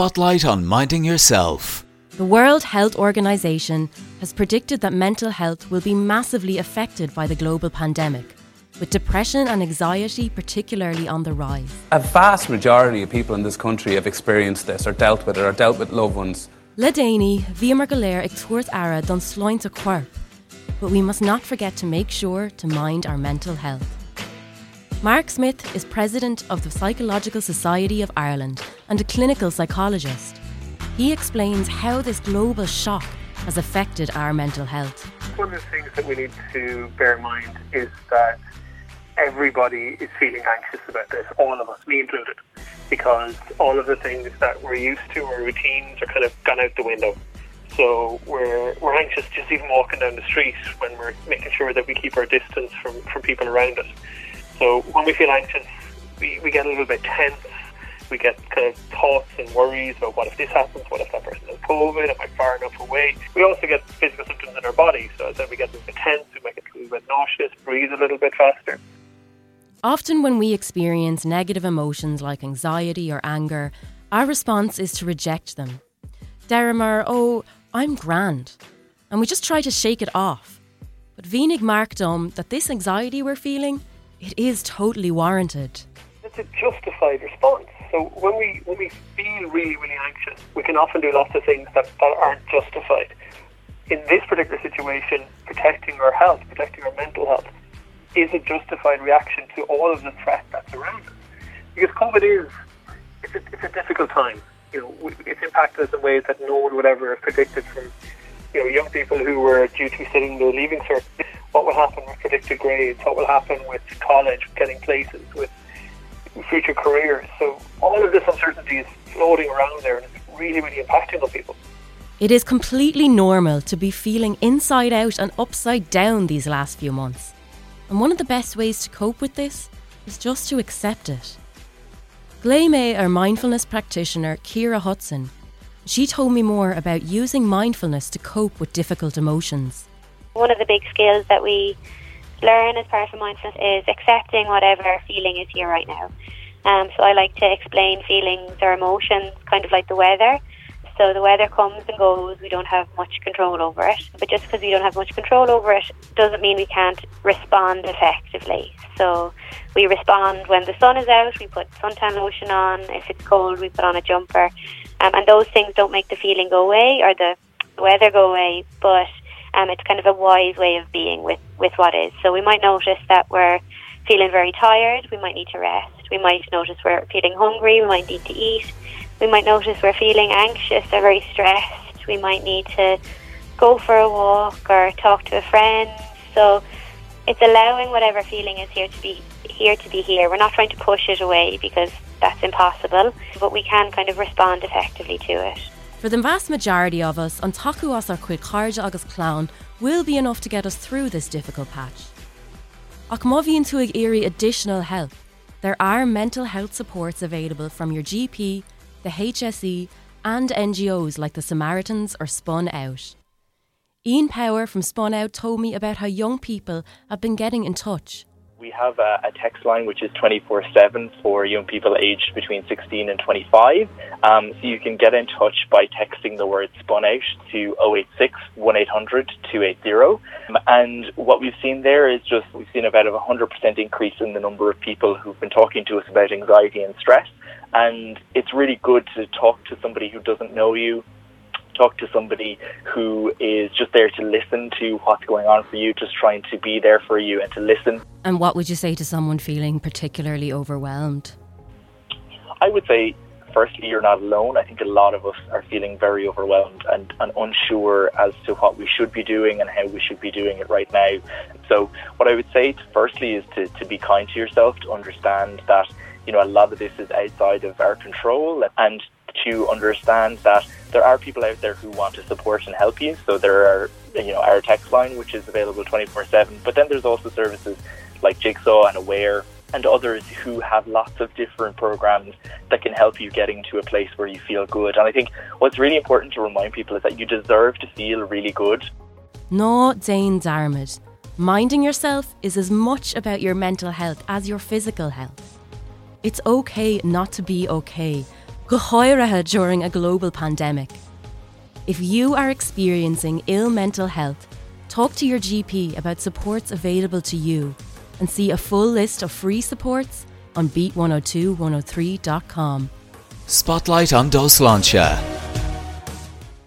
spotlight on minding yourself. The World Health Organization has predicted that mental health will be massively affected by the global pandemic, with depression and anxiety particularly on the rise. A vast majority of people in this country have experienced this or dealt with it or dealt with loved ones. Le déine, bhí mar go léir ag tuairt ara don sláinte cuarp, but we must not forget to make sure to mind our mental health. Mark Smyth is president of the Psychological Society of Ireland and a clinical psychologist. He explains how this global shock has affected our mental health. One of the things that we need to bear in mind is that everybody is feeling anxious about this, all of us, me included, because all of the things that we're used to, our routines, are kind of gone out the window. So we're we're anxious just even walking down the street when we're making sure that we keep our distance from, from people around us. So when we feel anxious, we, we get a little bit tense. We get kind of thoughts and worries about what if this happens, what if that person has COVID, am I far enough away? We also get physical symptoms in our body, so then we get a bit tense, we might get a little bit nauseous, breathe a little bit faster. Often, when we experience negative emotions like anxiety or anger, our response is to reject them. Derimar, oh, I'm grand. And we just try to shake it off. But Venig marked on that this anxiety we're feeling, it is totally warranted. It's a justified response. So when we when we feel really really anxious, we can often do lots of things that, that aren't justified. In this particular situation, protecting our health, protecting our mental health, is a justified reaction to all of the threat that's around us. Because COVID is it's a, it's a difficult time. You know, it's impacted us in ways that no one would ever have predicted. From you know, young people who were due to be sitting their leaving cert, what will happen with predicted grades? What will happen with college, getting places, with future careers? So all of this uncertainty is floating around there, and it's really, really impacting on people. It is completely normal to be feeling inside out and upside down these last few months. And one of the best ways to cope with this is just to accept it. Gleime, our mindfulness practitioner, Ciara Hudson, she told me more about using mindfulness to cope with difficult emotions. One of the big skills that we learn as part of mindfulness is accepting whatever feeling is here right now. Um, so I like to explain feelings or emotions kind of like the weather. So the weather comes and goes, we don't have much control over it. But just because we don't have much control over it doesn't mean we can't respond effectively. So we respond when the sun is out, we put suntan lotion on. If it's cold, we put on a jumper. Um, and those things don't make the feeling go away or the weather go away, but um, it's kind of a wise way of being with, with what is. So we might notice that we're feeling very tired, we might need to rest. We might notice we're feeling hungry, we might need to eat we might notice we're feeling anxious or very stressed. We might need to go for a walk or talk to a friend. So it's allowing whatever feeling is here to be here to be here. We're not trying to push it away because that's impossible, but we can kind of respond effectively to it. For the vast majority of us, an taku as charge agus clown will be enough to get us through this difficult patch. Ach ag éri additional help. There are mental health supports available from your GP, the HSE, and NGOs like the Samaritans or Spun Out. Ian Power from Spun Out told me about how young people have been getting in touch. We have a, a text line which is 24 7 for young people aged between 16 and 25. Um, so you can get in touch by texting the word spun out to 086 1800 280. And what we've seen there is just we've seen about a 100% increase in the number of people who've been talking to us about anxiety and stress and it's really good to talk to somebody who doesn't know you talk to somebody who is just there to listen to what's going on for you just trying to be there for you and to listen. And what would you say to someone feeling particularly overwhelmed? I would say firstly you're not alone. I think a lot of us are feeling very overwhelmed and, and unsure as to what we should be doing and how we should be doing it right now. So what i would say to, firstly is to, to be kind to yourself to understand that you know, a lot of this is outside of our control and to understand that there are people out there who want to support and help you. So there are, you know, our text line, which is available 24 7. But then there's also services like Jigsaw and Aware and others who have lots of different programs that can help you getting to a place where you feel good. And I think what's really important to remind people is that you deserve to feel really good. No, Dane Darmid. Minding yourself is as much about your mental health as your physical health. It's okay not to be okay. Go during a global pandemic. If you are experiencing ill mental health, talk to your GP about supports available to you and see a full list of free supports on beat102 103.com. Spotlight on Doslancha.